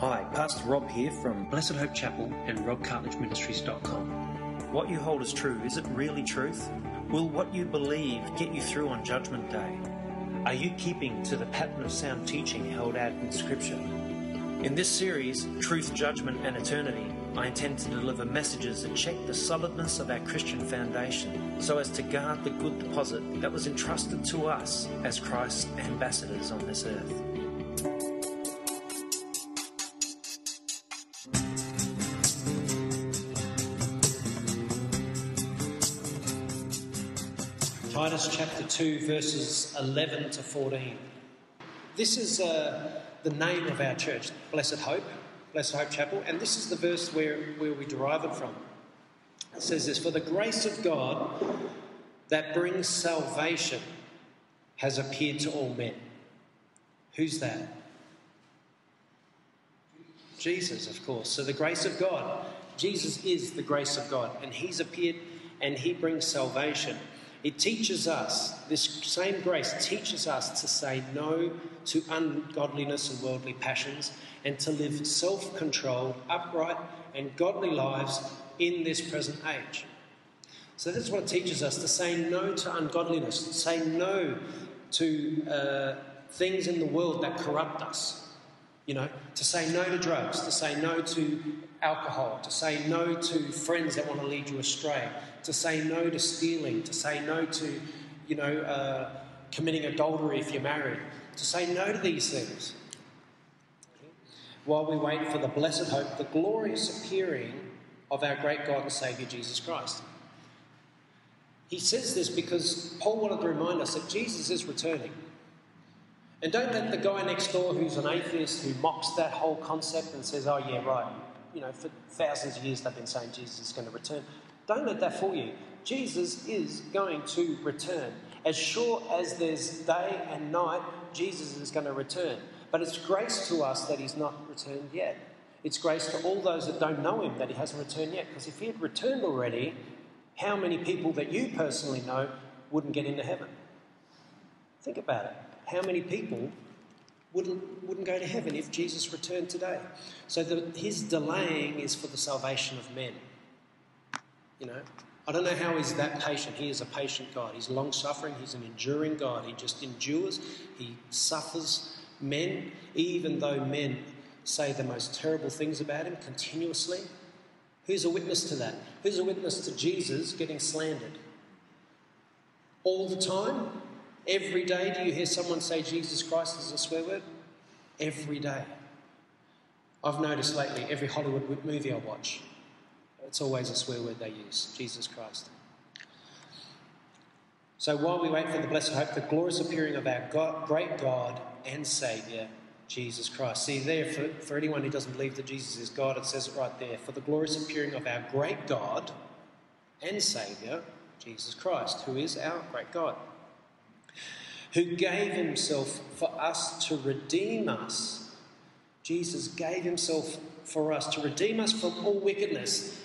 Hi, Pastor Rob here from Blessed Hope Chapel and robcartledgeministries.com. What You Hold as True. Is it really truth? Will what you believe get you through on Judgment Day? Are you keeping to the pattern of sound teaching held out in Scripture? In this series, Truth, Judgment and Eternity, I intend to deliver messages that check the solidness of our Christian foundation so as to guard the good deposit that was entrusted to us as Christ's ambassadors on this earth. 2, verses 11 to 14. This is uh, the name of our church, Blessed Hope, Blessed Hope Chapel, and this is the verse where, where we derive it from. It says this For the grace of God that brings salvation has appeared to all men. Who's that? Jesus, of course. So the grace of God. Jesus is the grace of God, and He's appeared and He brings salvation. It teaches us, this same grace teaches us to say no to ungodliness and worldly passions and to live self controlled, upright, and godly lives in this present age. So that's what it teaches us to say no to ungodliness, to say no to uh, things in the world that corrupt us. You know, to say no to drugs, to say no to alcohol, to say no to friends that want to lead you astray, to say no to stealing, to say no to, you know, uh, committing adultery if you're married, to say no to these things. While we wait for the blessed hope, the glorious appearing of our great God and Saviour Jesus Christ. He says this because Paul wanted to remind us that Jesus is returning. And don't let the guy next door who's an atheist who mocks that whole concept and says, oh, yeah, right, you know, for thousands of years they've been saying Jesus is going to return. Don't let that fool you. Jesus is going to return. As sure as there's day and night, Jesus is going to return. But it's grace to us that he's not returned yet. It's grace to all those that don't know him that he hasn't returned yet. Because if he had returned already, how many people that you personally know wouldn't get into heaven? Think about it. How many people wouldn't, wouldn't go to heaven if Jesus returned today? So the, his delaying is for the salvation of men. You know, I don't know how he's that patient. He is a patient God. He's long suffering. He's an enduring God. He just endures. He suffers men, even though men say the most terrible things about him continuously. Who's a witness to that? Who's a witness to Jesus getting slandered? All the time? Every day, do you hear someone say Jesus Christ is a swear word? Every day. I've noticed lately, every Hollywood movie I watch, it's always a swear word they use Jesus Christ. So while we wait for the blessed hope, the glorious appearing of our God, great God and Saviour, Jesus Christ. See, there, for, for anyone who doesn't believe that Jesus is God, it says it right there. For the glorious appearing of our great God and Saviour, Jesus Christ, who is our great God, who gave himself for us to redeem us. Jesus gave himself for us to redeem us from all wickedness.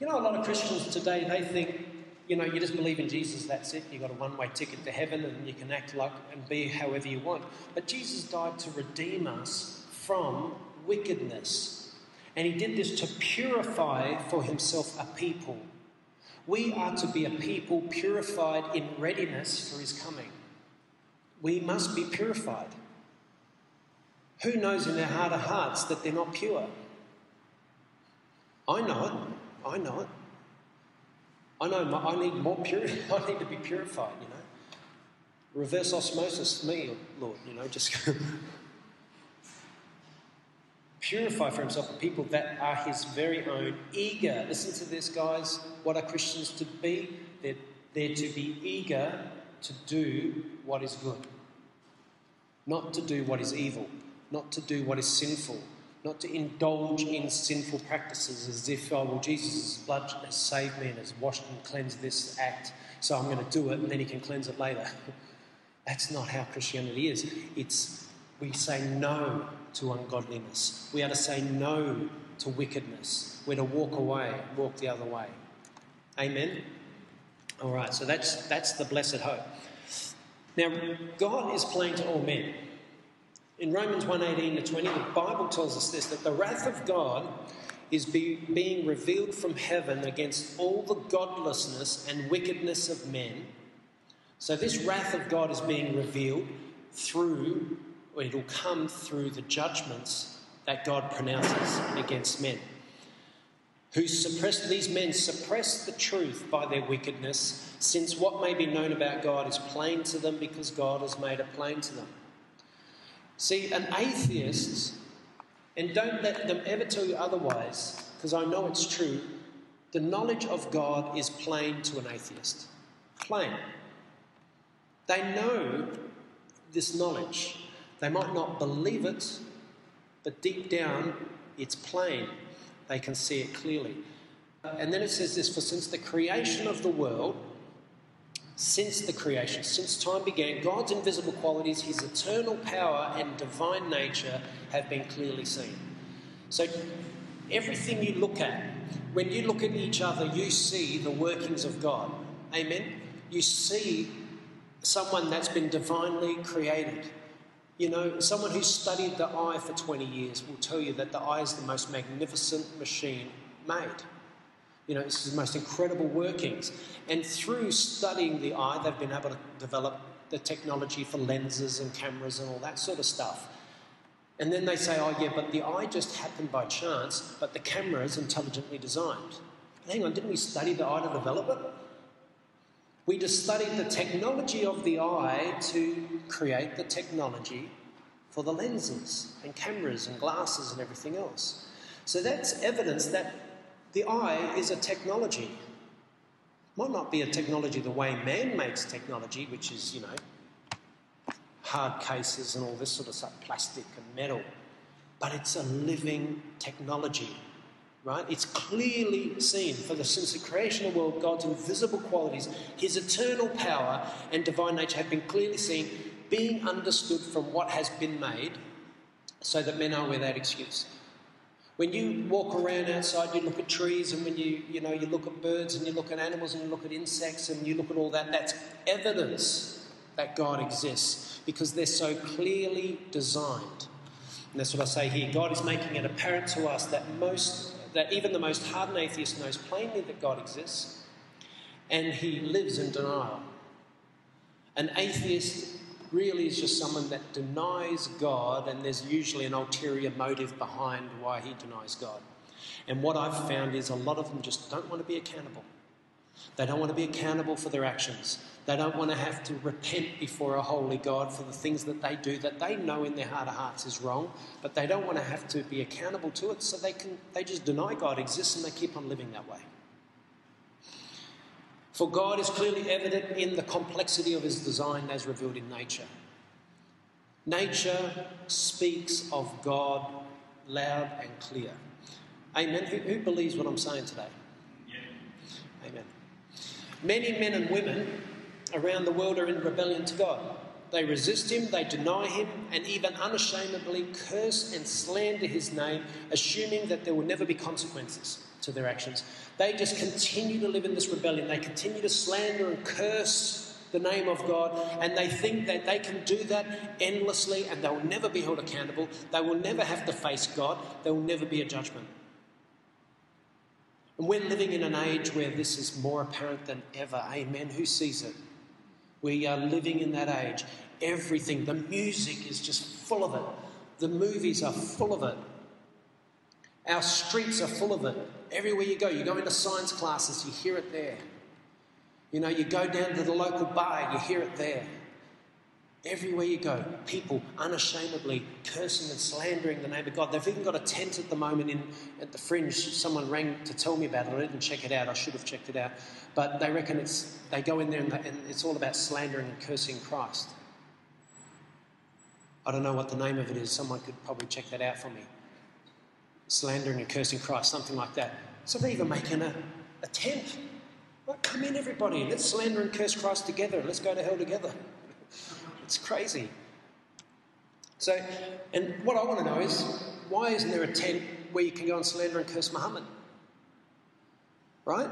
You know, a lot of Christians today, they think, you know, you just believe in Jesus, that's it. You've got a one way ticket to heaven and you can act like and be however you want. But Jesus died to redeem us from wickedness. And he did this to purify for himself a people. We are to be a people purified in readiness for his coming. We must be purified. Who knows in their heart of hearts that they're not pure? I know it. I know it. I know my, I need more purity. I need to be purified, you know. Reverse osmosis for me, Lord, you know, just purify for himself the people that are his very own, eager. Listen to this, guys. What are Christians to be? They're, they're to be eager to do what is good, not to do what is evil, not to do what is sinful, not to indulge in sinful practices as if, oh, well, Jesus' blood has saved me and has washed and cleansed this act, so I'm going to do it and then he can cleanse it later. That's not how Christianity is. It's we say no to ungodliness. We are to say no to wickedness. We're to walk away, walk the other way. Amen. All right, so that's that's the blessed hope. Now, God is plain to all men. In Romans 1:18 to 20, the Bible tells us this that the wrath of God is be, being revealed from heaven against all the godlessness and wickedness of men. So this wrath of God is being revealed through, or it'll come through the judgments that God pronounces against men. Who suppressed these men suppressed the truth by their wickedness, since what may be known about God is plain to them because God has made it plain to them. See, an atheist and don't let them ever tell you otherwise, because I know it's true. The knowledge of God is plain to an atheist. Plain. They know this knowledge. They might not believe it, but deep down, it's plain. They can see it clearly. And then it says this For since the creation of the world, since the creation, since time began, God's invisible qualities, his eternal power and divine nature have been clearly seen. So, everything you look at, when you look at each other, you see the workings of God. Amen? You see someone that's been divinely created. You know, someone who's studied the eye for 20 years will tell you that the eye is the most magnificent machine made. You know, is the most incredible workings. And through studying the eye, they've been able to develop the technology for lenses and cameras and all that sort of stuff. And then they say, oh, yeah, but the eye just happened by chance, but the camera is intelligently designed. hang on, didn't we study the eye to develop it? We just studied the technology of the eye to create the technology for the lenses and cameras and glasses and everything else. So that's evidence that the eye is a technology. Might not be a technology the way man makes technology, which is, you know, hard cases and all this sort of stuff, plastic and metal. But it's a living technology, right? It's clearly seen. For the, since the creation of the world, God's invisible qualities, his eternal power and divine nature have been clearly seen, being understood from what has been made, so that men are without excuse. When you walk around outside, you look at trees, and when you, you know, you look at birds, and you look at animals, and you look at insects, and you look at all that, that's evidence that God exists because they're so clearly designed. And that's what I say here. God is making it apparent to us that most, that even the most hardened atheist knows plainly that God exists, and he lives in denial. An atheist really is just someone that denies God, and there's usually an ulterior motive behind why he denies God. And what I've found is a lot of them just don't want to be accountable. They don't want to be accountable for their actions. They don't want to have to repent before a holy God for the things that they do that they know in their heart of hearts is wrong, but they don't want to have to be accountable to it, so they can they just deny God exists and they keep on living that way. For God is clearly evident in the complexity of his design as revealed in nature. Nature speaks of God loud and clear. Amen. Who, who believes what I'm saying today? Many men and women around the world are in rebellion to God. They resist Him, they deny Him, and even unashamedly curse and slander His name, assuming that there will never be consequences to their actions. They just continue to live in this rebellion. They continue to slander and curse the name of God, and they think that they can do that endlessly and they will never be held accountable. They will never have to face God. There will never be a judgment. And we're living in an age where this is more apparent than ever. Amen. Who sees it? We are living in that age. Everything, the music is just full of it. The movies are full of it. Our streets are full of it. Everywhere you go, you go into science classes, you hear it there. You know, you go down to the local bar, you hear it there. Everywhere you go, people unashamedly cursing and slandering the name of God. They've even got a tent at the moment in at the fringe. Someone rang to tell me about it. I didn't check it out. I should have checked it out. But they reckon it's they go in there and, they, and it's all about slandering and cursing Christ. I don't know what the name of it is. Someone could probably check that out for me slandering and cursing Christ, something like that. So they're even making a, a tent. Well, come in, everybody. Let's slander and curse Christ together. Let's go to hell together. It's crazy. So, and what I want to know is why isn't there a tent where you can go and slander and curse Muhammad? Right?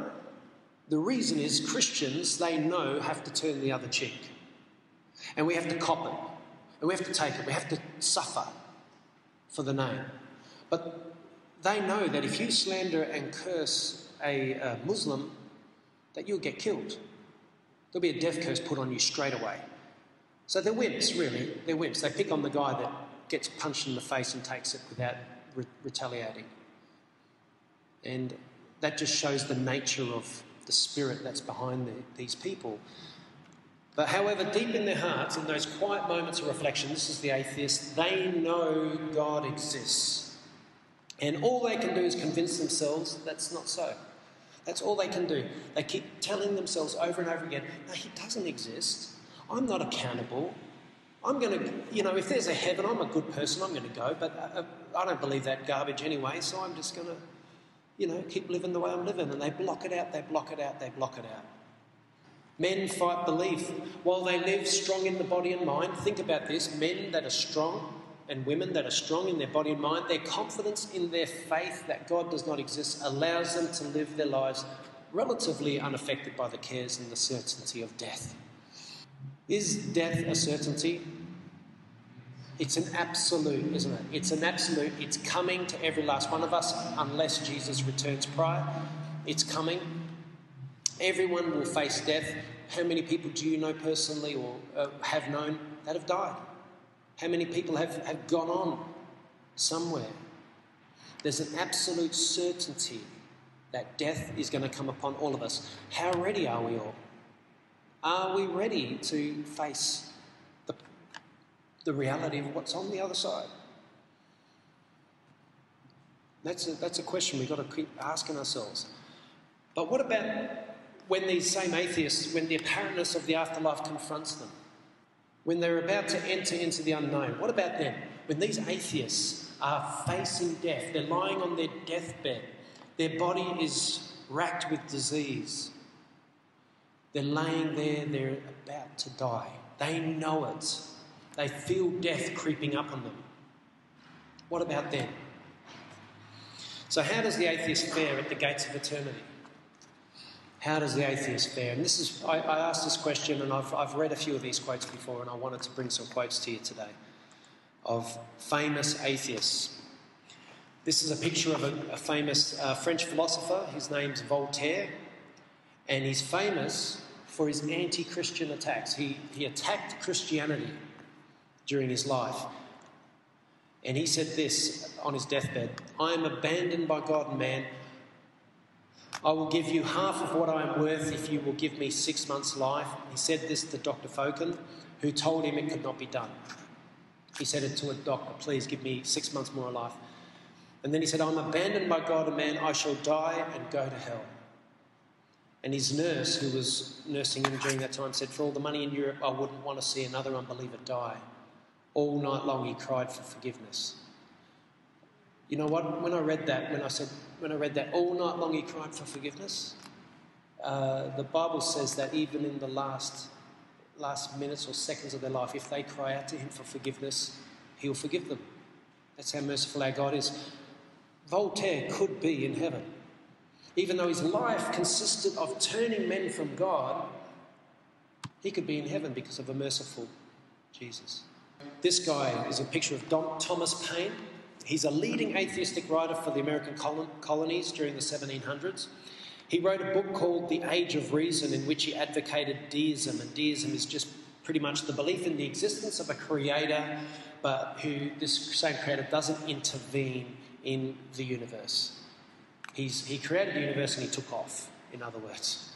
The reason is Christians, they know, have to turn the other cheek. And we have to cop it. And we have to take it, we have to suffer for the name. But they know that if you slander and curse a, a Muslim, that you'll get killed. There'll be a death curse put on you straight away. So they're wimps, really. They're wimps. They pick on the guy that gets punched in the face and takes it without re- retaliating. And that just shows the nature of the spirit that's behind the, these people. But however, deep in their hearts, in those quiet moments of reflection, this is the atheist, they know God exists. And all they can do is convince themselves that's not so. That's all they can do. They keep telling themselves over and over again, no, He doesn't exist. I'm not accountable. I'm going to, you know, if there's a heaven, I'm a good person, I'm going to go, but I, uh, uh, I don't believe that garbage anyway, so I'm just going to, you know, keep living the way I'm living. And they block it out, they block it out, they block it out. Men fight belief while they live strong in the body and mind. Think about this men that are strong and women that are strong in their body and mind, their confidence in their faith that God does not exist allows them to live their lives relatively unaffected by the cares and the certainty of death. Is death a certainty? It's an absolute, isn't it? It's an absolute. It's coming to every last one of us unless Jesus returns prior. It's coming. Everyone will face death. How many people do you know personally or uh, have known that have died? How many people have, have gone on somewhere? There's an absolute certainty that death is going to come upon all of us. How ready are we all? Are we ready to face the, the reality of what's on the other side? That's a, that's a question we've got to keep asking ourselves. But what about when these same atheists, when the apparentness of the afterlife confronts them? When they're about to enter into the unknown? What about them? When these atheists are facing death, they're lying on their deathbed, their body is racked with disease, they're laying there, they're about to die. They know it. They feel death creeping up on them. What about them? So, how does the atheist fare at the gates of eternity? How does the atheist fare? And this is, I, I asked this question, and I've, I've read a few of these quotes before, and I wanted to bring some quotes to you today of famous atheists. This is a picture of a, a famous uh, French philosopher. His name's Voltaire and he's famous for his anti Christian attacks. He, he attacked Christianity during his life. And he said this on his deathbed I am abandoned by God and man. I will give you half of what I am worth if you will give me six months' life. He said this to Dr. Fokin, who told him it could not be done. He said it to a doctor, please give me six months more life. And then he said, I'm abandoned by God and man. I shall die and go to hell. And his nurse, who was nursing him during that time, said, For all the money in Europe, I wouldn't want to see another unbeliever die. All night long, he cried for forgiveness. You know what? When I read that, when I said, when I read that, all night long he cried for forgiveness, uh, the Bible says that even in the last, last minutes or seconds of their life, if they cry out to him for forgiveness, he'll forgive them. That's how merciful our God is. Voltaire could be in heaven. Even though his life consisted of turning men from God, he could be in heaven because of a merciful Jesus. This guy is a picture of Don, Thomas Paine. He's a leading atheistic writer for the American colonies during the 1700s. He wrote a book called The Age of Reason, in which he advocated deism, and deism is just pretty much the belief in the existence of a creator, but who this same creator doesn't intervene in the universe. He's, he created the universe and he took off, in other words.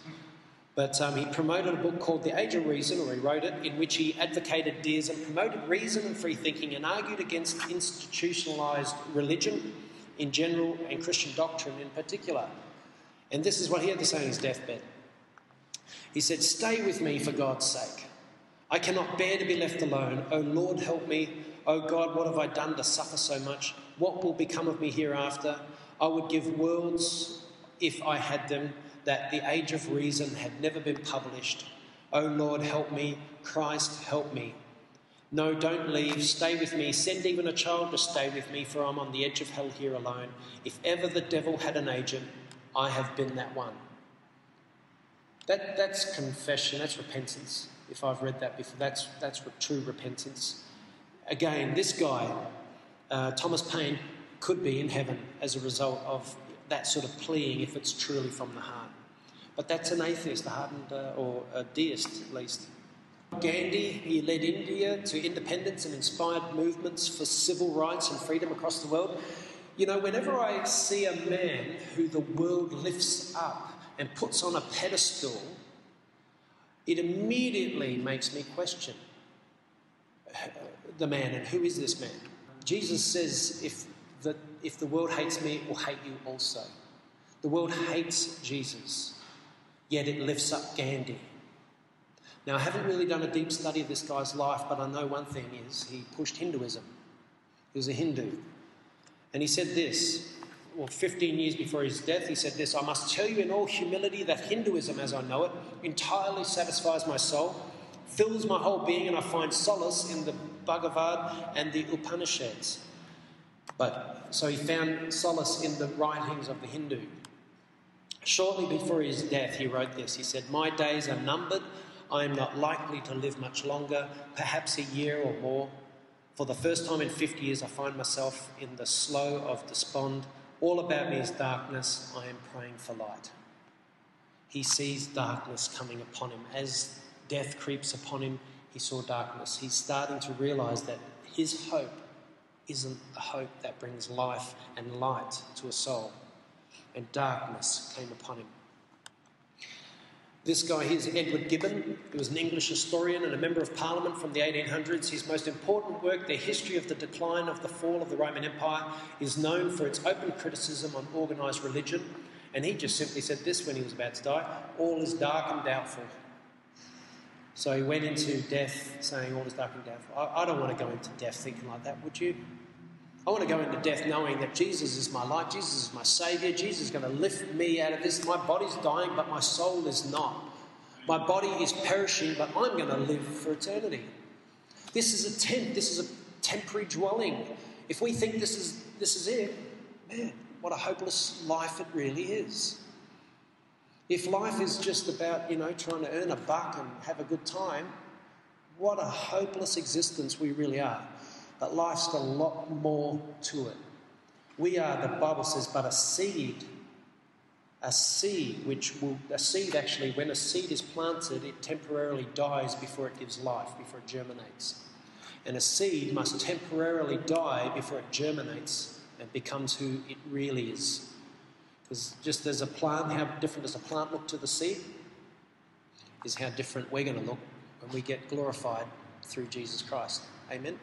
But um, he promoted a book called The Age of Reason, or he wrote it, in which he advocated deism, promoted reason and free thinking, and argued against institutionalized religion in general and Christian doctrine in particular. And this is what he had to say on his deathbed. He said, Stay with me for God's sake. I cannot bear to be left alone. O Lord, help me. O God, what have I done to suffer so much? What will become of me hereafter? I would give worlds, if I had them, that the age of reason had never been published. O oh Lord, help me. Christ, help me. No, don't leave. Stay with me. Send even a child to stay with me, for I'm on the edge of hell here alone. If ever the devil had an agent, I have been that one. That, that's confession, that's repentance. If I've read that before, that's, that's true repentance. Again, this guy, uh, Thomas Paine, could be in heaven as a result of that sort of pleading if it's truly from the heart. But that's an atheist, a hardened, uh, or a deist at least. Gandhi, he led India to independence and inspired movements for civil rights and freedom across the world. You know, whenever I see a man who the world lifts up and puts on a pedestal, it immediately makes me question the man and who is this man? Jesus says, if the, if the world hates me, it will hate you also. The world hates Jesus, yet it lifts up Gandhi. Now, I haven't really done a deep study of this guy's life, but I know one thing is he pushed Hinduism. He was a Hindu. And he said this, well, 15 years before his death, he said this I must tell you in all humility that Hinduism, as I know it, entirely satisfies my soul, fills my whole being, and I find solace in the Bhagavad and the Upanishads. But so he found solace in the writings of the Hindu. Shortly before his death, he wrote this. He said, My days are numbered. I am not likely to live much longer, perhaps a year or more. For the first time in 50 years, I find myself in the slough of despond. All about me is darkness. I am praying for light. He sees darkness coming upon him. As death creeps upon him, he saw darkness. He's starting to realize that his hope isn't the hope that brings life and light to a soul. And darkness came upon him. This guy here is Edward Gibbon. He was an English historian and a member of parliament from the 1800s. His most important work, The History of the Decline of the Fall of the Roman Empire, is known for its open criticism on organised religion. And he just simply said this when he was about to die all is dark and doubtful. So he went into death saying, All is dark and doubtful. I, I don't want to go into death thinking like that, would you? I want to go into death knowing that Jesus is my life, Jesus is my Saviour, Jesus is going to lift me out of this. My body's dying, but my soul is not. My body is perishing, but I'm going to live for eternity. This is a tent, this is a temporary dwelling. If we think this is, this is it, man, what a hopeless life it really is. If life is just about, you know, trying to earn a buck and have a good time, what a hopeless existence we really are. But life's got a lot more to it. We are, the Bible says, but a seed. A seed, which will, a seed actually, when a seed is planted, it temporarily dies before it gives life, before it germinates. And a seed must temporarily die before it germinates and becomes who it really is. Because just as a plant, how different does a plant look to the seed? Is how different we're going to look when we get glorified through Jesus Christ. Amen.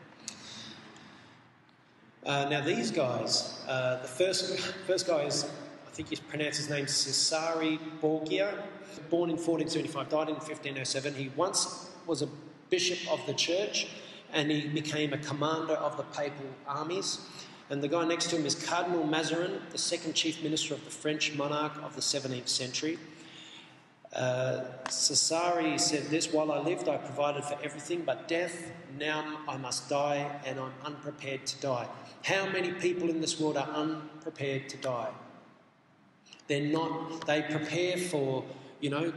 Uh, now, these guys, uh, the first, first guy is, I think you pronounce his name Cesare Borgia, born in 1475, died in 1507. He once was a bishop of the church and he became a commander of the papal armies. And the guy next to him is Cardinal Mazarin, the second chief minister of the French monarch of the 17th century. Uh, Cesare said this While I lived, I provided for everything but death. Now I must die, and I'm unprepared to die. How many people in this world are unprepared to die? They're not, they prepare for, you know,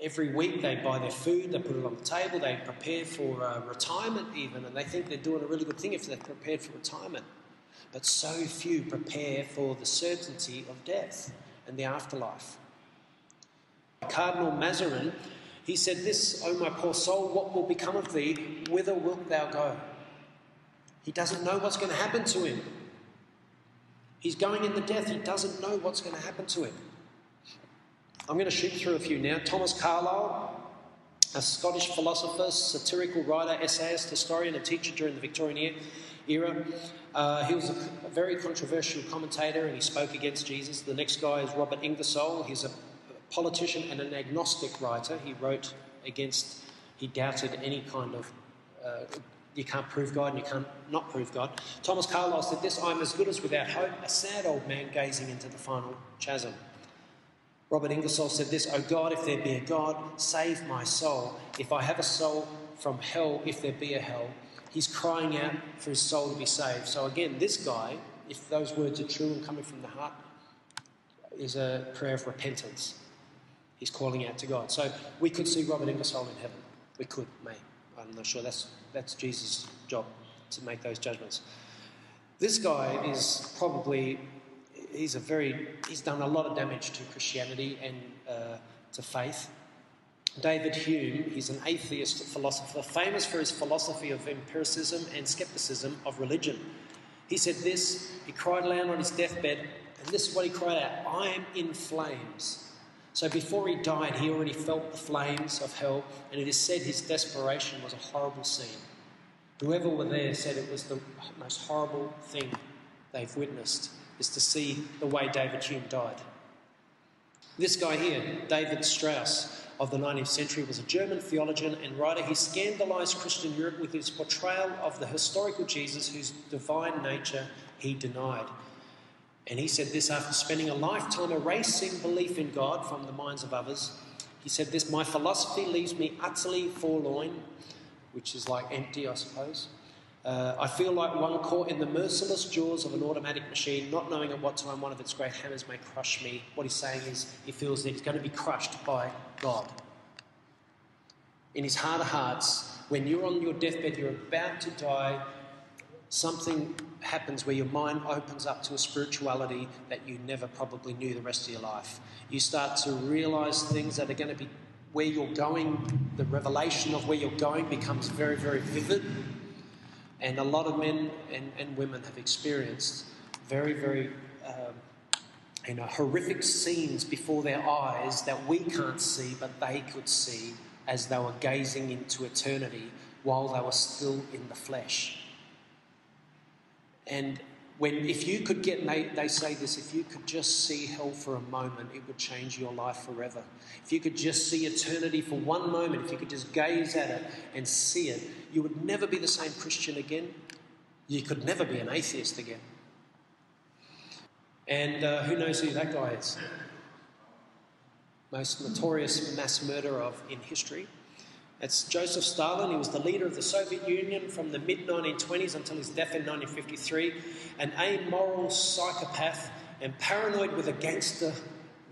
every week they buy their food, they put it on the table, they prepare for uh, retirement even, and they think they're doing a really good thing if they're prepared for retirement. But so few prepare for the certainty of death and the afterlife. Cardinal Mazarin, he said this, O my poor soul, what will become of thee? Whither wilt thou go? He doesn't know what's going to happen to him. He's going into death. He doesn't know what's going to happen to him. I'm going to shoot through a few now. Thomas Carlyle, a Scottish philosopher, satirical writer, essayist, historian, and teacher during the Victorian era. Uh, he was a, a, very controversial commentator and he spoke against Jesus. The next guy is Robert Ingersoll. He's a politician and an agnostic writer. He wrote against, he doubted any kind of uh, you can't prove God and you can't not prove God. Thomas Carlyle said this I'm as good as without hope, a sad old man gazing into the final chasm. Robert Ingersoll said this Oh God, if there be a God, save my soul. If I have a soul from hell, if there be a hell, he's crying out for his soul to be saved. So again, this guy, if those words are true and coming from the heart, is a prayer of repentance. He's calling out to God. So we could see Robert Ingersoll in heaven. We could, may. I'm not sure. That's, that's Jesus' job. to make those judgments. This guy is probably, he's a very, he's done a lot of damage to Christianity and uh, to faith. David Hume, he's an atheist philosopher, famous for his philosophy of empiricism and skepticism of religion. He said this, he cried aloud on his deathbed, and this is what he cried out I am in flames. So before he died, he already felt the flames of hell, and it is said his desperation was a horrible scene. Whoever were there said it was the most horrible thing they've witnessed, is to see the way David Hume died. This guy here, David Strauss of the 19th century, was a German theologian and writer. He scandalized Christian Europe with his portrayal of the historical Jesus whose divine nature he denied. And he said this after spending a lifetime erasing belief in God from the minds of others. He said this My philosophy leaves me utterly forlorn, which is like empty, I suppose. Uh, I feel like one caught in the merciless jaws of an automatic machine, not knowing at what time one of its great hammers may crush me. What he's saying is he feels that he's going to be crushed by God. In his heart of hearts, when you're on your deathbed, you're about to die, something happens where your mind opens up to a spirituality that you never probably knew the rest of your life. You start to realize things that are going to be where you're going, the revelation of where you're going becomes very, very vivid. And a lot of men and, and women have experienced very, very you know, horrific scenes before their eyes that we can't see, but they could see as they were gazing into eternity while they were still in the flesh. And when, if you could get, they, they say this, if you could just see hell for a moment, it would change your life forever. If you could just see eternity for one moment, if you could just gaze at it and see it, you would never be the same Christian again. You could never be an atheist again. And uh, who knows who that guy is? Most notorious mass murderer of, in history. It's Joseph Stalin. He was the leader of the Soviet Union from the mid 1920s until his death in 1953. An amoral psychopath and paranoid with a gangster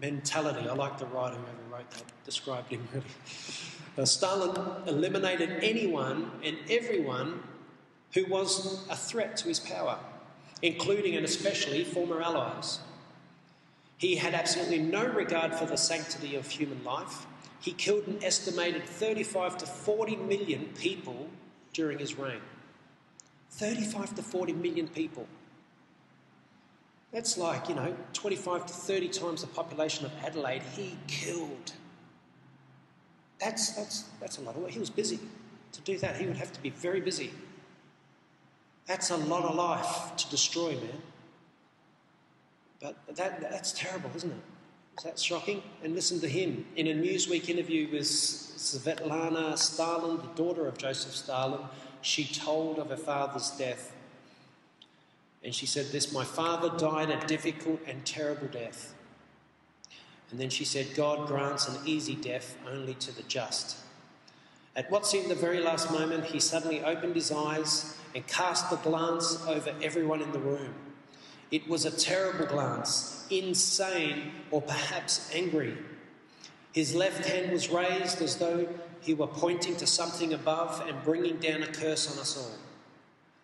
mentality. I like the writer whoever wrote that, described him really. Uh, Stalin eliminated anyone and everyone who was a threat to his power, including and especially former allies. He had absolutely no regard for the sanctity of human life he killed an estimated 35 to 40 million people during his reign. 35 to 40 million people. That's like, you know, 25 to 30 times the population of Adelaide he killed. That's, that's, that's a lot of work. He was busy. To do that, he would have to be very busy. That's a lot of life to destroy, man. But that, that's terrible, isn't it? Is that shocking? And listen to him. In a Newsweek interview with Svetlana Stalin, the daughter of Joseph Stalin, she told of her father's death. And she said this My father died a difficult and terrible death. And then she said, God grants an easy death only to the just. At what seemed the very last moment, he suddenly opened his eyes and cast a glance over everyone in the room. It was a terrible glance insane, or perhaps angry. His left hand was raised as though he were pointing to something above and bringing down a curse on us all.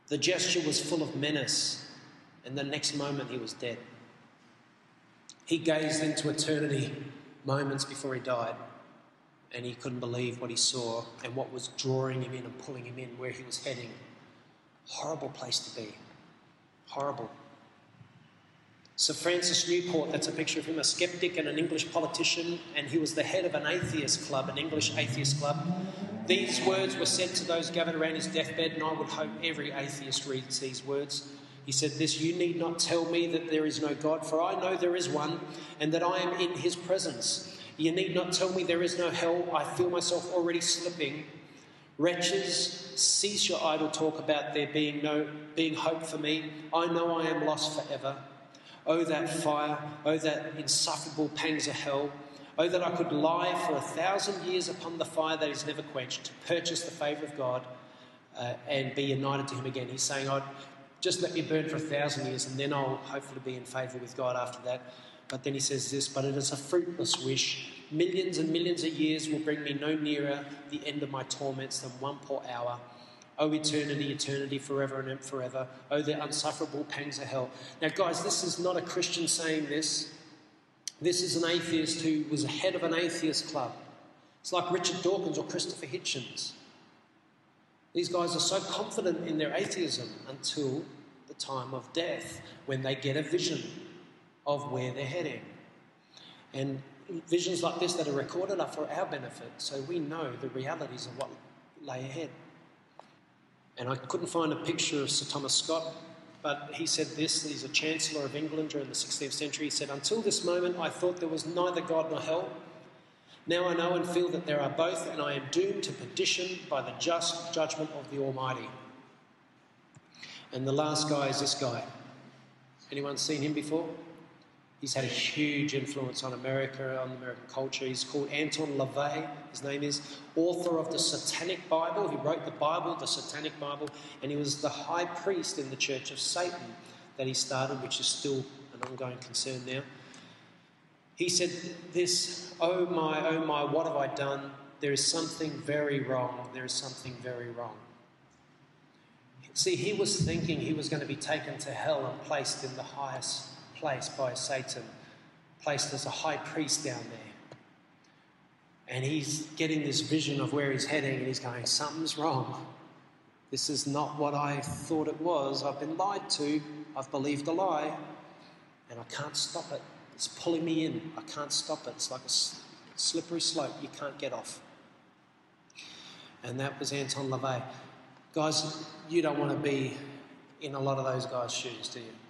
The gesture was full of menace, and the next moment he was dead. He gazed into eternity moments before he died, and he couldn't believe what he saw and what was drawing him in and pulling him in where he was heading. Horrible place to be. Horrible. Sir Francis Newport, that's a picture of him, a skeptic and an English politician, and he was the head of an atheist club, an English atheist club. These words were said to those gathered around his deathbed, and I would hope every atheist reads these words. He said, This, you need not tell me that there is no God, for I know there is one, and that I am in his presence. You need not tell me there is no hell. I feel myself already slipping. Wretches, cease your idle talk about there being no being hope for me. I know I am lost forever. Oh, that fire. Oh, that insufferable pangs of hell. Oh, that I could lie for a thousand years upon the fire that is never quenched to purchase the favour of God uh, and be united to Him again. He's saying, I'd just let me burn for a thousand years and then I'll hopefully be in favour with God after that. But then he says this, but it is a fruitless wish. Millions and millions of years will bring me no nearer the end of my torments than one poor hour. Oh, eternity, eternity, forever and forever. Oh, the unsufferable pangs of hell. Now, guys, this is not a Christian saying this. This is an atheist who was head of an atheist club. It's like Richard Dawkins or Christopher Hitchens. These guys are so confident in their atheism until the time of death when they get a vision of where they're heading. And visions like this that are recorded are for our benefit, so we know the realities of what lay ahead. And I couldn't find a picture of Sir Thomas Scott, but he said this he's a Chancellor of England during the 16th century. He said, Until this moment, I thought there was neither God nor hell. Now I know and feel that there are both, and I am doomed to perdition by the just judgment of the Almighty. And the last guy is this guy. Anyone seen him before? He's had a huge influence on America, on American culture. He's called Anton LaVey, his name is, author of the Satanic Bible. He wrote the Bible, the Satanic Bible, and he was the high priest in the Church of Satan that he started, which is still an ongoing concern now. He said this, Oh my, oh my, what have I done? There is something very wrong. There is something very wrong. See, he was thinking he was going to be taken to hell and placed in the highest place by Satan, placed as a high priest down there. And he's getting this vision of where he's heading, and he's going, Something's wrong. This is not what I thought it was. I've been lied to. I've believed a lie, and I can't stop it. It's pulling me in. I can't stop it. It's like a slippery slope. You can't get off. And that was Anton LaVey. Guys, you don't want to be in a lot of those guys' shoes, do you?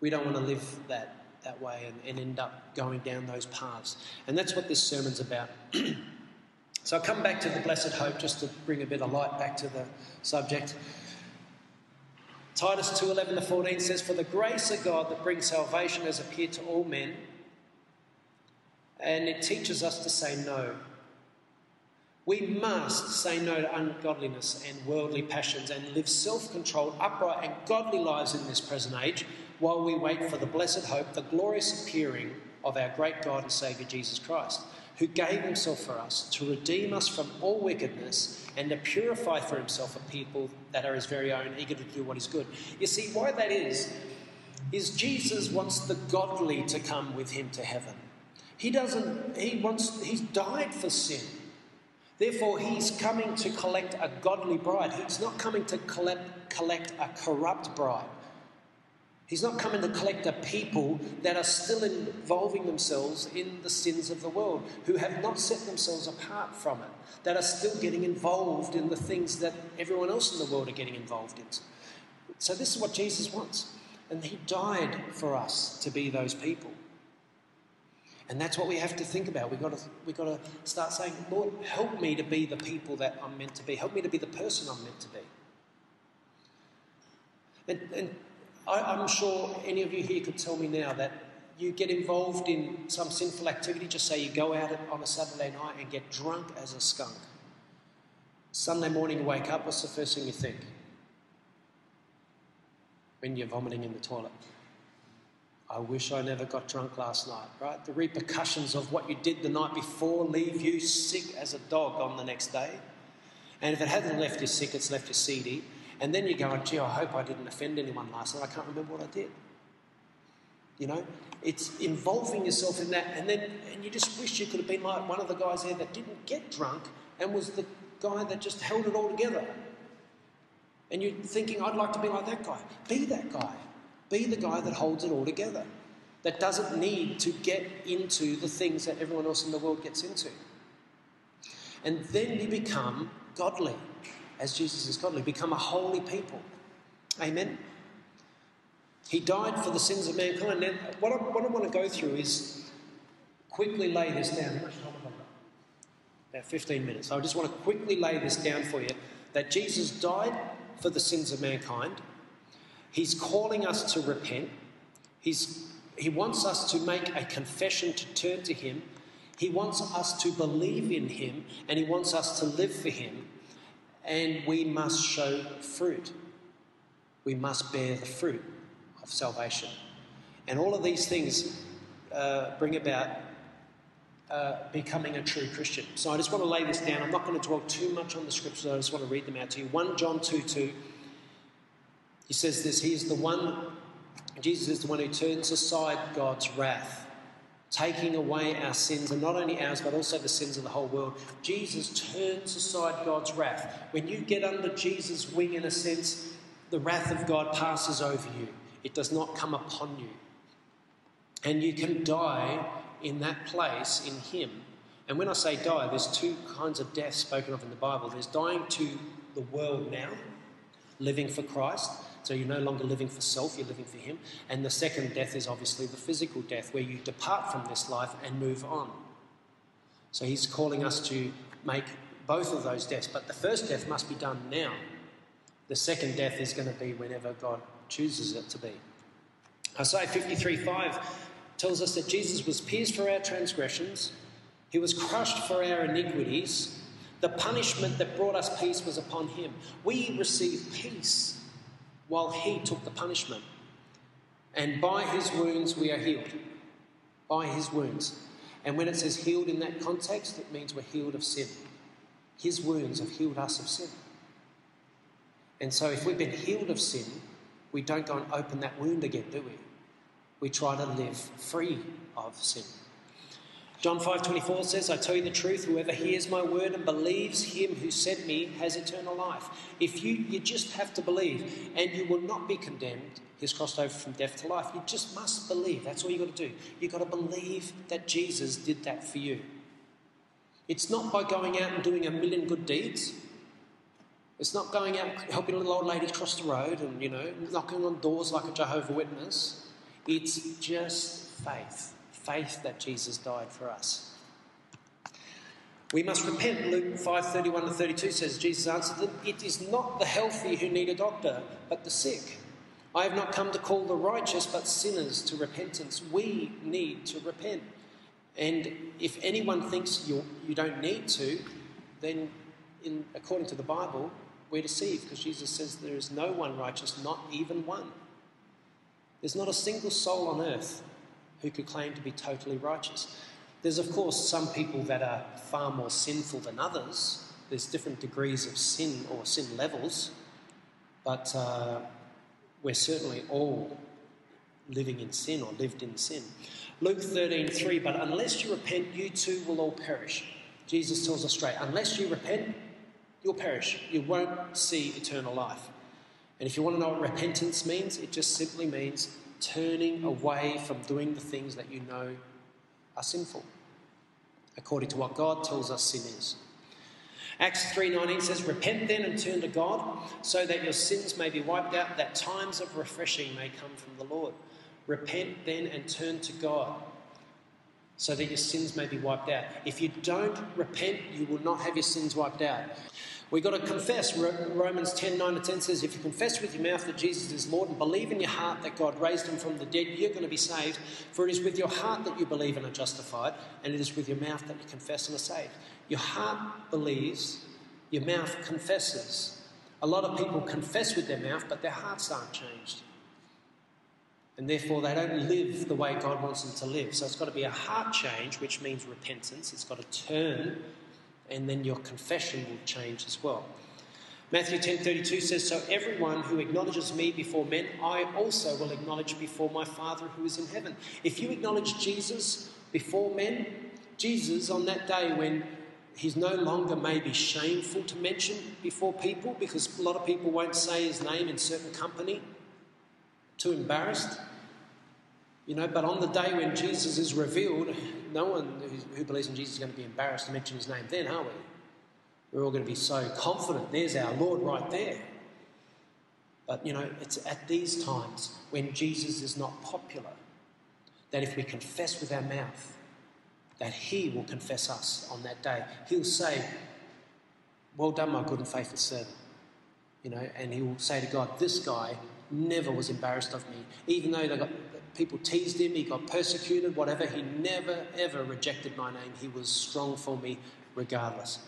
We don't want to live that, that way and, and end up going down those paths. And that's what this sermon's about. so I'll come back to the blessed hope just to bring a bit of light back to the subject. Titus 2:11 to 14 says, "For the grace of God that brings salvation has appeared to all men, and it teaches us to say no. We must say no to ungodliness and worldly passions and live self-controlled, upright, and godly lives in this present age." While we wait for the blessed hope, the glorious appearing of our great God and Saviour Jesus Christ, who gave himself for us to redeem us from all wickedness and to purify for himself a people that are his very own, eager to do what is good. You see, why that is, is Jesus wants the godly to come with him to heaven. He doesn't, he wants, he's died for sin. Therefore, he's coming to collect a godly bride. He's not coming to collect, collect a corrupt bride. He's not coming to collect a people that are still involving themselves in the sins of the world, who have not set themselves apart from it, that are still getting involved in the things that everyone else in the world are getting involved in. So, this is what Jesus wants. And He died for us to be those people. And that's what we have to think about. We've got to, we've got to start saying, Lord, help me to be the people that I'm meant to be. Help me to be the person I'm meant to be. And, and I, am sure any of you here could tell me now that you get involved in some sinful activity, just say you go out on a Saturday night and get drunk as a skunk. Sunday morning, you wake up, what's the first thing you think? When you're vomiting in the toilet. I wish I never got drunk last night, right? The repercussions of what you did the night before leave you sick as a dog on the next day. And if it hasn't left you sick, it's left you seedy. And then you're going, gee, I hope I didn't offend anyone last night. I can't remember what I did. You know, it's involving yourself in that, and then and you just wish you could have been like one of the guys there that didn't get drunk and was the guy that just held it all together. And you're thinking, I'd like to be like that guy. Be that guy. Be the guy that holds it all together. That doesn't need to get into the things that everyone else in the world gets into. And then you become godly as Jesus is godly, become a holy people. Amen. He died for the sins of mankind. Now, what I, what I want to go through is quickly lay this down. About 15 minutes. I just want to quickly lay this down for you that Jesus died for the sins of mankind. He's calling us to repent. He's, he wants us to make a confession to turn to Him. He wants us to believe in Him and He wants us to live for Him and we must show fruit. We must bear the fruit of salvation. And all of these things uh, bring about uh, becoming a true Christian. So I just want to lay this down. I'm not going to dwell too much on the scriptures, I just want to read them out to you. 1 John 2 2, he says this He is the one, Jesus is the one who turns aside God's wrath, taking away our sins, and not only ours, but also the sins of the whole world. Jesus turns aside God's wrath. When you get under Jesus' wing, in a sense, the wrath of God passes over you, it does not come upon you. And you can die in that place in Him. And when I say die, there's two kinds of death spoken of in the Bible there's dying to the world now, living for Christ. So you're no longer living for self, you're living for Him. And the second death is obviously the physical death, where you depart from this life and move on. So He's calling us to make both of those deaths. But the first death must be done now. The second death is going to be whenever God chooses it to be. Isaiah 53 5 tells us that Jesus was pierced for our transgressions, he was crushed for our iniquities. The punishment that brought us peace was upon him. We receive peace while he took the punishment. And by his wounds we are healed. By his wounds. And when it says healed in that context, it means we're healed of sin. His wounds have healed us of sin. And so if we've been healed of sin, we don't go and open that wound again, do we? we try to live free of sin. John 5:24 says, "I tell you the truth, whoever hears my word and believes him who sent me has eternal life." If you you just have to believe and you will not be condemned. He's crossed over from death to life. You just must believe. That's all you've got to do. You've got to believe that Jesus did that for you. It's not by going out and doing a million good deeds. It's not going out helping a little old lady cross the road and, you know, knocking on doors like a Jehovah Witness. It's just faith faith that Jesus died for us. We must repent. Luke 5:31 to 32 says Jesus answered them, "It is not the healthy who need a doctor, but the sick. I have not come to call the righteous, but sinners to repentance. We need to repent. And if anyone thinks you you don't need to, then in, according to the Bible, we're deceived because Jesus says there is no one righteous, not even one. There's not a single soul on earth who could claim to be totally righteous. There's, of course, some people that are far more sinful than others. There's different degrees of sin or sin levels, but uh, we're certainly all living in sin or lived in sin. Luke 13:3, but unless you repent, you too will all perish. Jesus tells us straight, unless you repent, you'll perish. You won't see eternal life. And if you want to know what repentance means, it just simply means turning away from doing the things that you know are sinful, according to what God tells us sin is. Acts 3:19 says, "Repent then and turn to God, so that your sins may be wiped out, that times of refreshing may come from the Lord." Repent then and turn to God, so that your sins may be wiped out. If you don't repent, you will not have your sins wiped out. We've got to confess. Romans 10 9 to 10 says, If you confess with your mouth that Jesus is Lord and believe in your heart that God raised him from the dead, you're going to be saved. For it is with your heart that you believe and are justified, and it is with your mouth that you confess and are saved. Your heart believes, your mouth confesses. A lot of people confess with their mouth, but their hearts aren't changed. And therefore, they don't live the way God wants them to live. So it's got to be a heart change, which means repentance. It's got to turn and then your confession will change as well. Matthew 10:32 says, "So everyone who acknowledges me before men, I also will acknowledge before my Father who is in heaven." If you acknowledge Jesus before men, Jesus on that day when he's no longer maybe shameful to mention before people because a lot of people won't say his name in certain company, too embarrassed. You know, but on the day when Jesus is revealed, no one who believes in Jesus is going to be embarrassed to mention his name then, are we? We're all going to be so confident. There's our Lord right there. But, you know, it's at these times when Jesus is not popular that if we confess with our mouth, that he will confess us on that day. He'll say, Well done, my good and faithful servant. You know, and he will say to God, This guy never was embarrassed of me, even though they got people teased him, he got persecuted, whatever. He never, ever rejected my name. He was strong for me regardless.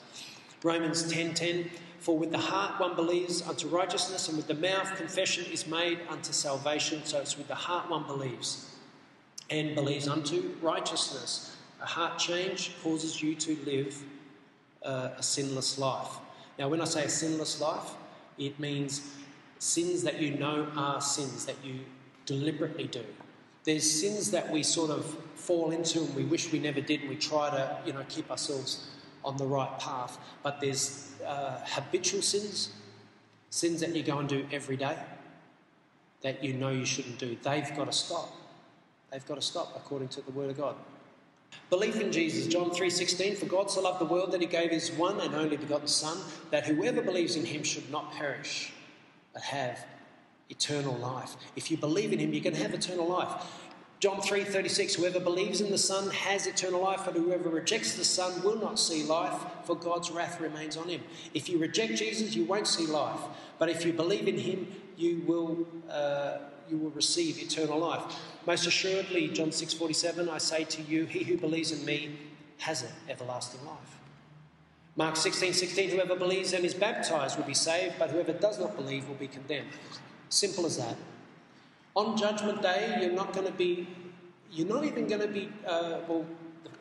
Romans 10:10 10, For with the heart one believes unto righteousness, and with the mouth confession is made unto salvation. So it's with the heart one believes and believes unto righteousness. A heart change causes you to live uh, a sinless life. Now, when I say a sinless life, it means sins that you know are sins that you deliberately do. There's sins that we sort of fall into and we wish we never did, and we try to, you know, keep ourselves on the right path. But there's uh, habitual sins, sins that you go and do every day that you know you shouldn't do. They've got to stop. They've got to stop according to the Word of God. Belief in Jesus, John 3:16, for God so loved the world that he gave his one and only begotten son that whoever believes in him should not perish but have eternal life. If you believe in him, you can have eternal life. John 3:36 Whoever believes in the Son has eternal life, but whoever rejects the Son will not see life, for God's wrath remains on him. If you reject Jesus, you won't see life, but if you believe in him, you will uh, you will receive eternal life. Most assuredly, John 6:47, I say to you, he who believes in me has an everlasting life. Mark 16, 16, whoever believes and is baptized will be saved, but whoever does not believe will be condemned. Simple as that. On Judgment Day, you're not going to be, you're not even going to be, uh, well,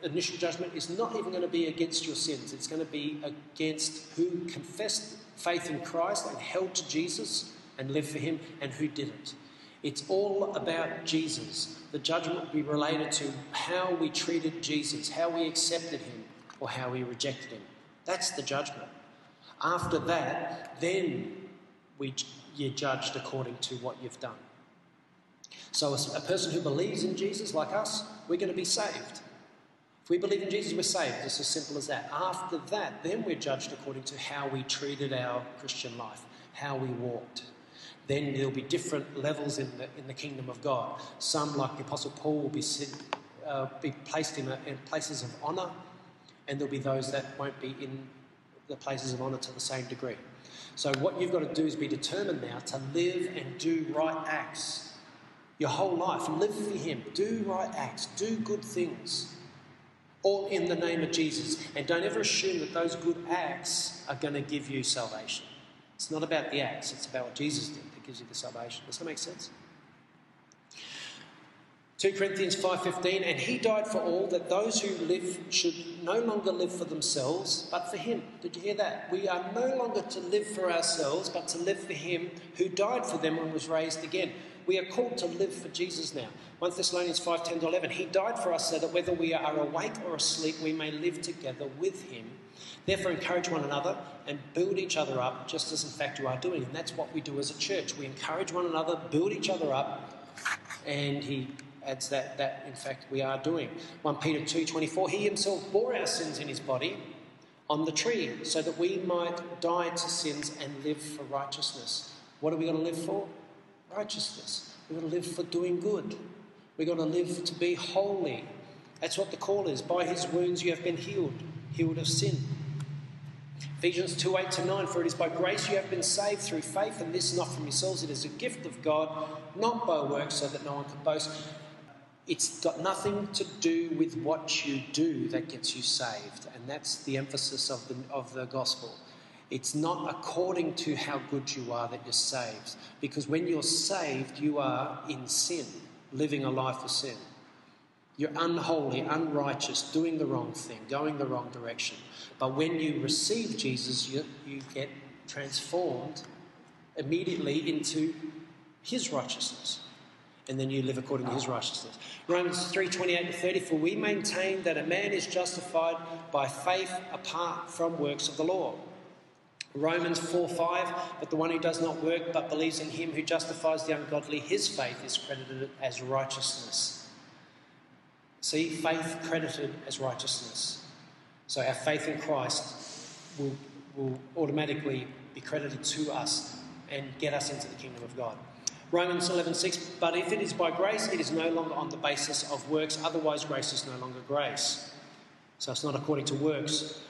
the initial judgment is not even going to be against your sins. It's going to be against who confessed faith in Christ and held to Jesus and lived for Him and who didn't. It's all about Jesus. The judgment will be related to how we treated Jesus, how we accepted Him, or how we rejected Him. That's the judgment. After that, then we, you're judged according to what you've done. So, a person who believes in Jesus, like us, we're going to be saved. If we believe in Jesus, we're saved. It's as simple as that. After that, then we're judged according to how we treated our Christian life, how we walked. Then there'll be different levels in the, in the kingdom of God. Some, like the Apostle Paul, will be, sit, uh, be placed in, a, in places of honour, and there'll be those that won't be in the places of honour to the same degree. So, what you've got to do is be determined now to live and do right acts your whole life. Live for Him. Do right acts. Do good things. All in the name of Jesus. And don't ever assume that those good acts are going to give you salvation. It's not about the acts, it's about what Jesus did that gives you the salvation. Does that make sense? 2 Corinthians 5:15 and he died for all that those who live should no longer live for themselves but for him. Did you hear that? We are no longer to live for ourselves but to live for him who died for them and was raised again. We are called to live for Jesus now. 1 Thessalonians 5:10 to 11 He died for us so that whether we are awake or asleep, we may live together with him. Therefore, encourage one another and build each other up, just as in fact you are doing. And that's what we do as a church. We encourage one another, build each other up, and he adds that, that in fact we are doing. 1 Peter 2:24 He himself bore our sins in his body on the tree so that we might die to sins and live for righteousness. What are we going to live for? righteousness. We're going to live for doing good. We're going to live to be holy. That's what the call is. By his wounds you have been healed, healed of sin. Ephesians 2 8 to 9 For it is by grace you have been saved through faith, and this not from yourselves. It is a gift of God, not by works, so that no one can boast. It's got nothing to do with what you do that gets you saved, and that's the emphasis of the, of the gospel. It's not according to how good you are that you're saved. Because when you're saved, you are in sin, living a life of sin. You're unholy, unrighteous, doing the wrong thing, going the wrong direction. But when you receive Jesus, you, you get transformed immediately into his righteousness. And then you live according to his righteousness. Romans 3 28 to 30 For we maintain that a man is justified by faith apart from works of the law. Romans 4 5, but the one who does not work but believes in him who justifies the ungodly, his faith is credited as righteousness. See, faith credited as righteousness. So our faith in Christ will, will automatically be credited to us and get us into the kingdom of God. Romans 11:6 But if it is by grace it is no longer on the basis of works otherwise grace is no longer grace. So it's not according to works.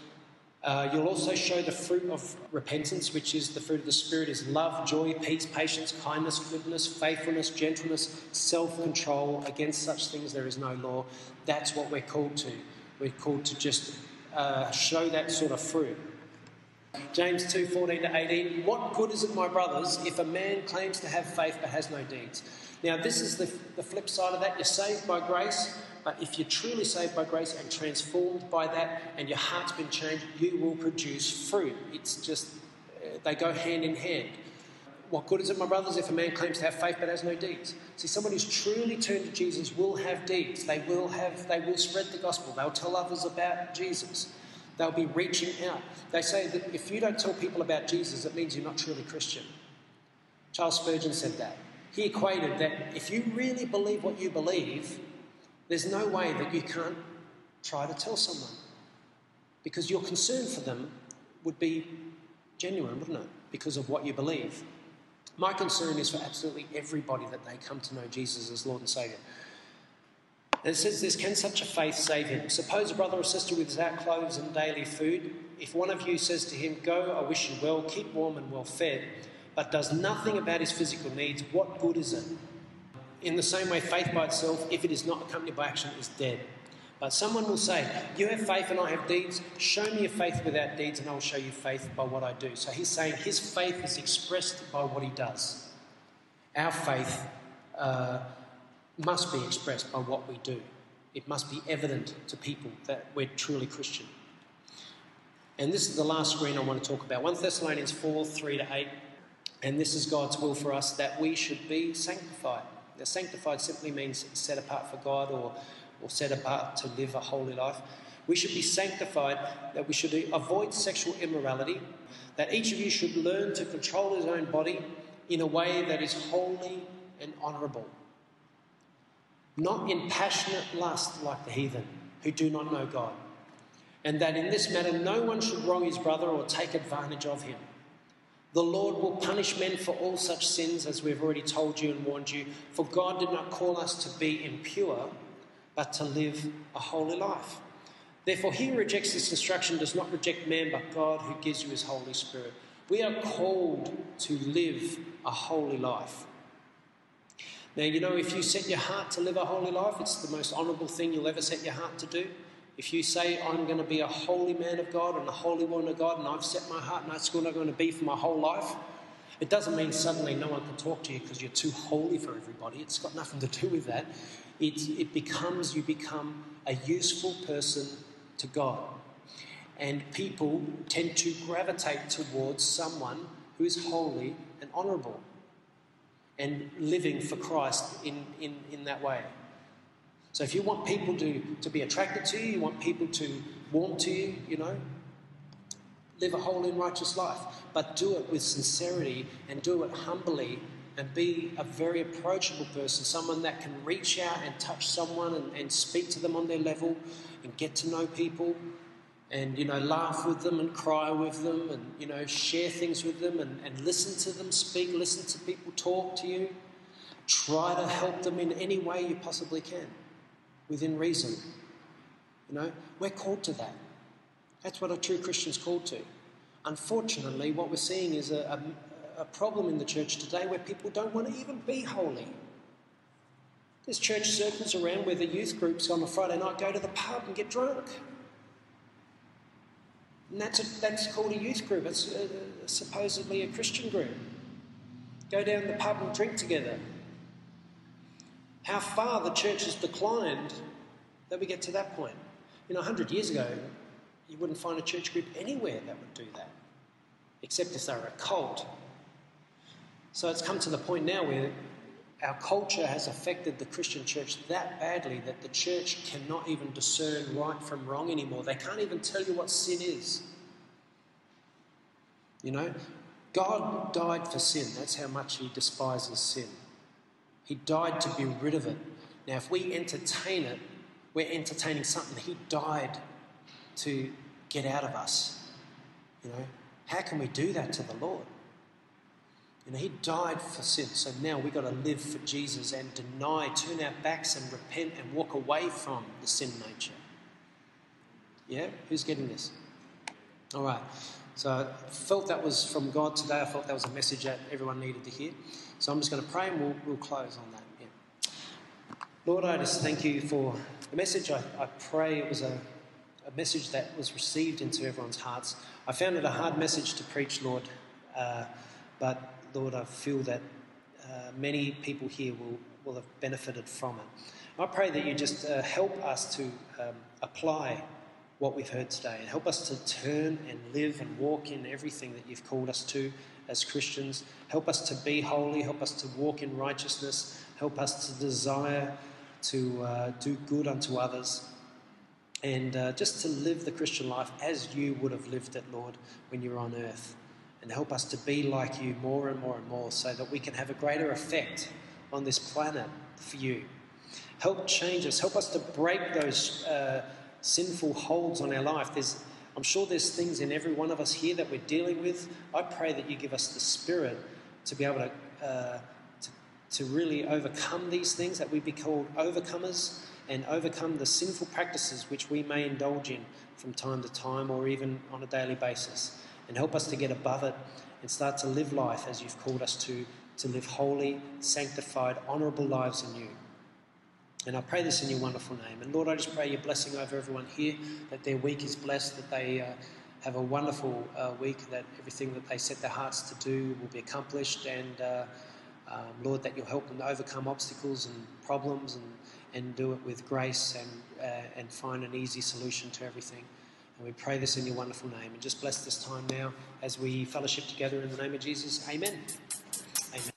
Uh, you'll also show the fruit of repentance, which is the fruit of the Spirit, is love, joy, peace, patience, kindness, goodness, faithfulness, gentleness, self-control. Against such things there is no law. That's what we're called to. We're called to just uh, show that sort of fruit. James 2 14 to 18. What good is it, my brothers, if a man claims to have faith but has no deeds? Now, this is the, the flip side of that. You're saved by grace, but if you're truly saved by grace and transformed by that, and your heart's been changed, you will produce fruit. It's just, uh, they go hand in hand. What good is it, my brothers, if a man claims to have faith but has no deeds? See, someone who's truly turned to Jesus will have deeds. They will have, they will spread the gospel. They'll tell others about Jesus. They'll be reaching out. They say that if you don't tell people about Jesus, it means you're not truly Christian. Charles Spurgeon said that. He equated that if you really believe what you believe, there's no way that you can't try to tell someone. Because your concern for them would be genuine, wouldn't it? Because of what you believe. My concern is for absolutely everybody that they come to know Jesus as Lord and Saviour. It says this Can such a faith save him? Suppose a brother or sister with without clothes and daily food, if one of you says to him, Go, I wish you well, keep warm and well fed, but does nothing about his physical needs, what good is it? In the same way, faith by itself, if it is not accompanied by action, is dead. But someone will say, You have faith and I have deeds. Show me your faith without deeds, and I will show you faith by what I do. So he's saying his faith is expressed by what he does. Our faith uh, must be expressed by what we do, it must be evident to people that we're truly Christian. And this is the last screen I want to talk about 1 Thessalonians 4 3 to 8. And this is God's will for us that we should be sanctified. Now, sanctified simply means set apart for God or, or set apart to live a holy life. We should be sanctified, that we should avoid sexual immorality, that each of you should learn to control his own body in a way that is holy and honourable, not in passionate lust like the heathen who do not know God, and that in this matter no one should wrong his brother or take advantage of him. The Lord will punish men for all such sins, as we've already told you and warned you. For God did not call us to be impure, but to live a holy life. Therefore, he who rejects this instruction does not reject man, but God who gives you his Holy Spirit. We are called to live a holy life. Now, you know, if you set your heart to live a holy life, it's the most honourable thing you'll ever set your heart to do. If you say, I'm going to be a holy man of God and a holy woman of God, and I've set my heart and that's what I'm going to be for my whole life, it doesn't mean suddenly no one can talk to you because you're too holy for everybody. It's got nothing to do with that. It, it becomes, you become a useful person to God. And people tend to gravitate towards someone who is holy and honourable and living for Christ in, in, in that way. So if you want people to, to be attracted to you, you want people to warm to you, you know, live a holy and righteous life. But do it with sincerity and do it humbly and be a very approachable person, someone that can reach out and touch someone and, and speak to them on their level and get to know people and you know laugh with them and cry with them and you know share things with them and, and listen to them speak listen to people talk to you try to help them in any way you possibly can within reason. You know, we're called to that. That's what a true Christian's called to. Unfortunately, what we're seeing is a, a, a problem in the church today where people don't want to even be holy. There's church circles around where the youth groups on a Friday night go to the pub and get drunk. And that's, a, that's called a youth group. It's a, supposedly a Christian group. Go down the pub and drink together how far the church has declined that we get to that point. You know, 100 years ago, you wouldn't find a church group anywhere that would do that, except if they were a cult. So it's come to the point now where our culture has affected the Christian church that badly that the church cannot even discern right from wrong anymore. They can't even tell you what sin is. You know, God died for sin. That's how much He despises sin. He died to be rid of it. Now, if we entertain it, we're entertaining something He died to get out of us. You know, how can we do that to the Lord? You know, He died for sin, so now we've got to live for Jesus and deny, turn our backs and repent and walk away from the sin nature. Yeah? Who's getting this? All right. So I felt that was from God today. I felt that was a message that everyone needed to hear. So I'm just going to pray and we'll, we'll close on that. Yeah. Lord, I just thank you for the message. I, I pray it was a a message that was received into everyone's hearts. I found it a hard message to preach, Lord, uh, but Lord, I feel that uh, many people here will, will have benefited from it. I pray that you just uh, help us to um, apply what we've heard today and help us to turn and live and walk in everything that you've called us to as Christians. Help us to be holy, help us to walk in righteousness, help us to desire to uh, do good unto others, and uh, just to live the Christian life as you would have lived it, Lord, when you were on earth. And help us to be like you more and more and more so that we can have a greater effect on this planet for you. Help change us. Help us to break those uh, sinful holds on our life. There's, I'm sure there's things in every one of us here that we're dealing with. I pray that you give us the spirit to be able to, uh, to, to really overcome these things, that we be called overcomers and overcome the sinful practices which we may indulge in from time to time or even on a daily basis. And help us to get above it and start to live life as you've called us to, to live holy, sanctified, honourable lives in you. And I pray this in your wonderful name. And Lord, I just pray your blessing over everyone here, that their week is blessed, that they uh, have a wonderful uh, week, that everything that they set their hearts to do will be accomplished. And uh, um, Lord, that you'll help them to overcome obstacles and problems and, and do it with grace and, uh, and find an easy solution to everything. And we pray this in your wonderful name. And just bless this time now as we fellowship together in the name of Jesus. Amen. Amen.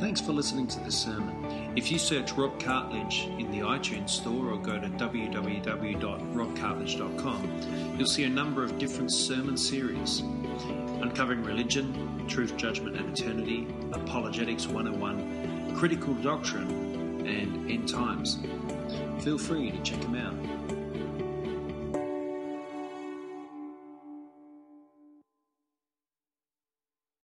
Thanks for listening to this sermon. If you search Rob Cartledge in the iTunes store or go to www.robcartledge.com, you'll see a number of different sermon series uncovering religion, truth, judgment, and eternity, apologetics 101, critical doctrine, and end times. Feel free to check them out.